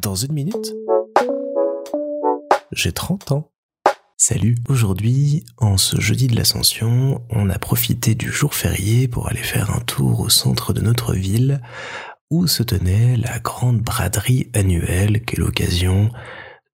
Dans une minute, j'ai 30 ans. Salut, aujourd'hui, en ce jeudi de l'Ascension, on a profité du jour férié pour aller faire un tour au centre de notre ville où se tenait la grande braderie annuelle qu'est l'occasion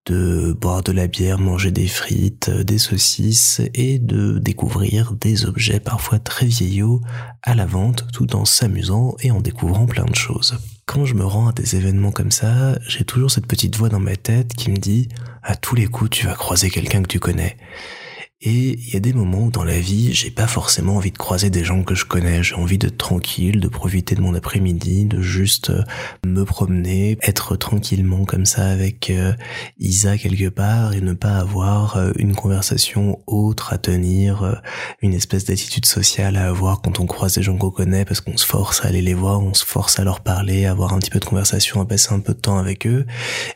de boire de la bière, manger des frites, des saucisses et de découvrir des objets parfois très vieillots à la vente tout en s'amusant et en découvrant plein de choses. Quand je me rends à des événements comme ça, j'ai toujours cette petite voix dans ma tête qui me dit à tous les coups tu vas croiser quelqu'un que tu connais. Et il y a des moments où dans la vie, j'ai pas forcément envie de croiser des gens que je connais. J'ai envie d'être tranquille, de profiter de mon après-midi, de juste euh, me promener, être tranquillement comme ça avec euh, Isa quelque part et ne pas avoir euh, une conversation autre à tenir, une espèce d'attitude sociale à avoir quand on croise des gens qu'on connaît parce qu'on se force à aller les voir, on se force à leur parler, à avoir un petit peu de conversation, à passer un peu de temps avec eux.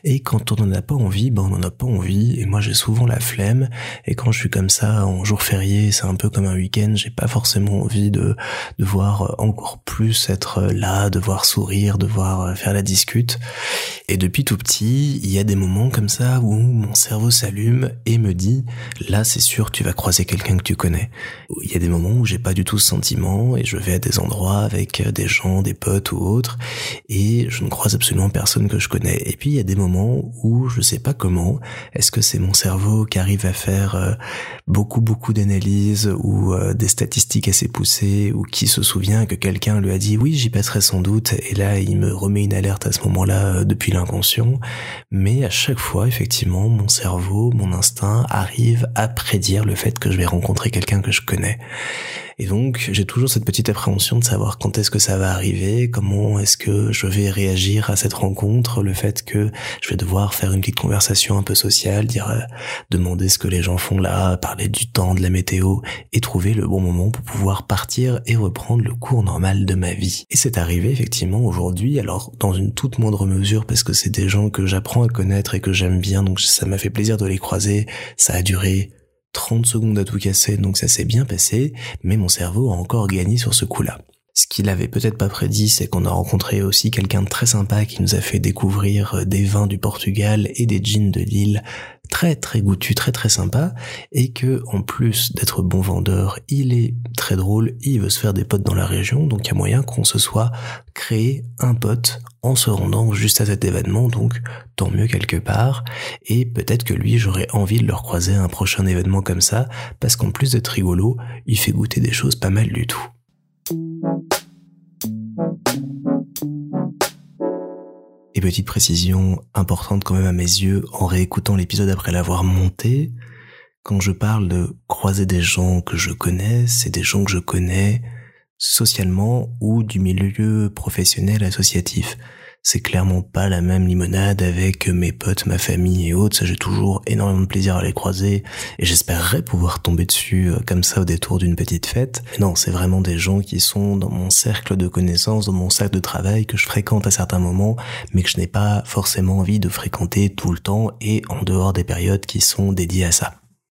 Et quand on n'en a pas envie, ben on n'en a pas envie. Et moi j'ai souvent la flemme. Et quand je suis comme ça, en jour férié, c'est un peu comme un week-end. J'ai pas forcément envie de de voir encore plus être là, de voir sourire, de voir faire la discute. Et depuis tout petit, il y a des moments comme ça où mon cerveau s'allume et me dit là, c'est sûr, tu vas croiser quelqu'un que tu connais. Il y a des moments où j'ai pas du tout ce sentiment et je vais à des endroits avec des gens, des potes ou autres et je ne croise absolument personne que je connais. Et puis il y a des moments où je sais pas comment. Est-ce que c'est mon cerveau qui arrive à faire euh, beaucoup beaucoup d'analyses ou euh, des statistiques assez poussées ou qui se souvient que quelqu'un lui a dit oui j'y passerai sans doute. Et là il me remet une alerte à ce moment-là euh, depuis l'inconscient. Mais à chaque fois effectivement mon cerveau mon instinct arrive à prédire le fait que je vais rencontrer quelqu'un que je connais. Et donc, j'ai toujours cette petite appréhension de savoir quand est-ce que ça va arriver, comment est-ce que je vais réagir à cette rencontre, le fait que je vais devoir faire une petite conversation un peu sociale, dire, euh, demander ce que les gens font là, parler du temps, de la météo, et trouver le bon moment pour pouvoir partir et reprendre le cours normal de ma vie. Et c'est arrivé effectivement aujourd'hui, alors dans une toute moindre mesure parce que c'est des gens que j'apprends à connaître et que j'aime bien, donc ça m'a fait plaisir de les croiser. Ça a duré 30 secondes à tout casser, donc ça s'est bien passé, mais mon cerveau a encore gagné sur ce coup-là. Ce qu'il avait peut-être pas prédit, c'est qu'on a rencontré aussi quelqu'un de très sympa qui nous a fait découvrir euh, des vins du Portugal et des jeans de Lille très très goûtus, très très sympa, et que en plus d'être bon vendeur, il est très drôle, il veut se faire des potes dans la région, donc il y a moyen qu'on se soit créé un pote en se rendant juste à cet événement, donc tant mieux quelque part, et peut-être que lui j'aurais envie de le recroiser à un prochain événement comme ça, parce qu'en plus d'être rigolo, il fait goûter des choses pas mal du tout. Et petite précision importante quand même à mes yeux en réécoutant l'épisode après l'avoir monté, quand je parle de croiser des gens que je connais, c'est des gens que je connais socialement ou du milieu professionnel associatif c'est clairement pas la même limonade avec mes potes, ma famille et autres. Ça, j'ai toujours énormément de plaisir à les croiser et j'espérerais pouvoir tomber dessus euh, comme ça au détour d'une petite fête. non, c'est vraiment des gens qui sont dans mon cercle de connaissances, dans mon cercle de travail que je fréquente à certains moments, mais que je n'ai pas forcément envie de fréquenter tout le temps et en dehors des périodes qui sont dédiées à ça.